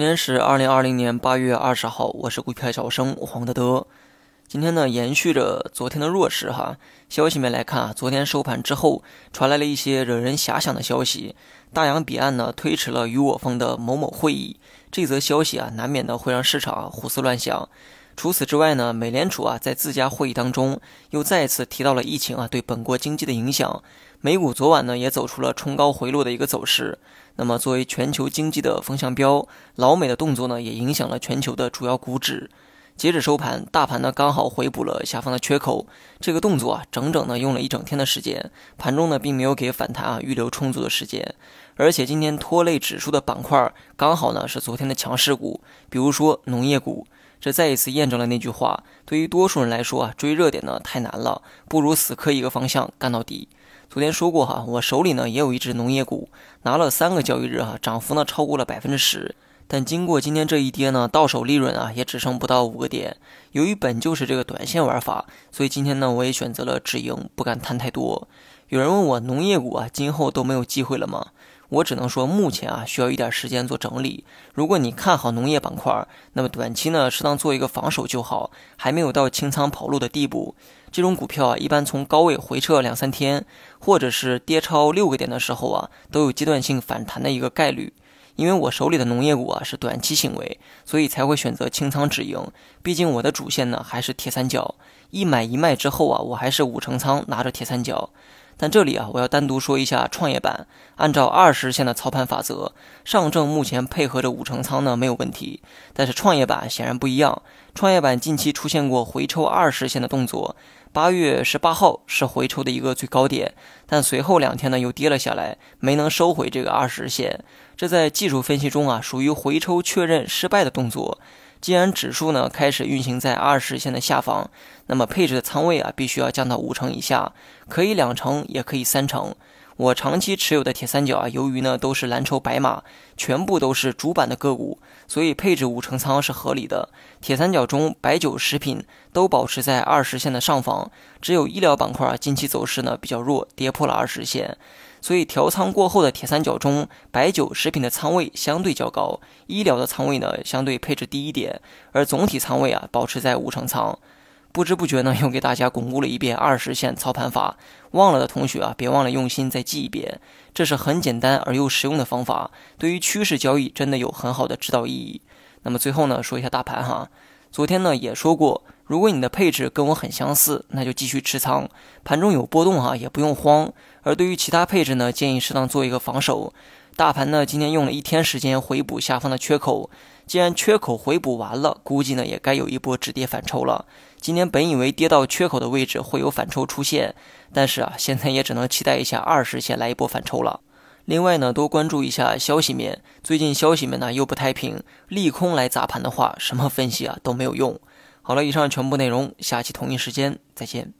今天是二零二零年八月二十号，我是股票小生黄德德。今天呢，延续着昨天的弱势哈，消息面来看啊，昨天收盘之后传来了一些惹人遐想的消息。大洋彼岸呢推迟了与我方的某某会议，这则消息啊，难免的会让市场胡思乱想。除此之外呢，美联储啊在自家会议当中又再次提到了疫情啊对本国经济的影响。美股昨晚呢也走出了冲高回落的一个走势。那么作为全球经济的风向标，老美的动作呢也影响了全球的主要股指。截止收盘，大盘呢刚好回补了下方的缺口。这个动作啊整整呢用了一整天的时间，盘中呢并没有给反弹啊预留充足的时间。而且今天拖累指数的板块刚好呢是昨天的强势股，比如说农业股。这再一次验证了那句话：对于多数人来说啊，追热点呢太难了，不如死磕一个方向干到底。昨天说过哈，我手里呢也有一只农业股，拿了三个交易日哈，涨幅呢超过了百分之十。但经过今天这一跌呢，到手利润啊也只剩不到五个点。由于本就是这个短线玩法，所以今天呢我也选择了止盈，不敢贪太多。有人问我农业股啊，今后都没有机会了吗？我只能说，目前啊需要一点时间做整理。如果你看好农业板块，那么短期呢适当做一个防守就好，还没有到清仓跑路的地步。这种股票啊，一般从高位回撤两三天，或者是跌超六个点的时候啊，都有阶段性反弹的一个概率。因为我手里的农业股啊是短期行为，所以才会选择清仓止盈。毕竟我的主线呢还是铁三角，一买一卖之后啊，我还是五成仓拿着铁三角。但这里啊，我要单独说一下创业板。按照二十线的操盘法则，上证目前配合着五成仓呢没有问题。但是创业板显然不一样，创业板近期出现过回抽二十线的动作。八月十八号是回抽的一个最高点，但随后两天呢又跌了下来，没能收回这个二十线。这在技术分析中啊，属于回抽确认失败的动作。既然指数呢开始运行在二十线的下方，那么配置的仓位啊必须要降到五成以下，可以两成，也可以三成。我长期持有的铁三角啊，由于呢都是蓝筹白马，全部都是主板的个股，所以配置五成仓是合理的。铁三角中白酒、食品都保持在二十线的上方，只有医疗板块啊近期走势呢比较弱，跌破了二十线。所以调仓过后的铁三角中，白酒、食品的仓位相对较高，医疗的仓位呢相对配置低一点，而总体仓位啊保持在五成仓。不知不觉呢又给大家巩固了一遍二十线操盘法，忘了的同学啊别忘了用心再记一遍，这是很简单而又实用的方法，对于趋势交易真的有很好的指导意义。那么最后呢说一下大盘哈，昨天呢也说过。如果你的配置跟我很相似，那就继续持仓。盘中有波动哈，也不用慌。而对于其他配置呢，建议适当做一个防守。大盘呢，今天用了一天时间回补下方的缺口，既然缺口回补完了，估计呢也该有一波止跌反抽了。今天本以为跌到缺口的位置会有反抽出现，但是啊，现在也只能期待一下二十线来一波反抽了。另外呢，多关注一下消息面，最近消息面呢又不太平，利空来砸盘的话，什么分析啊都没有用。好了，以上全部内容，下期同一时间再见。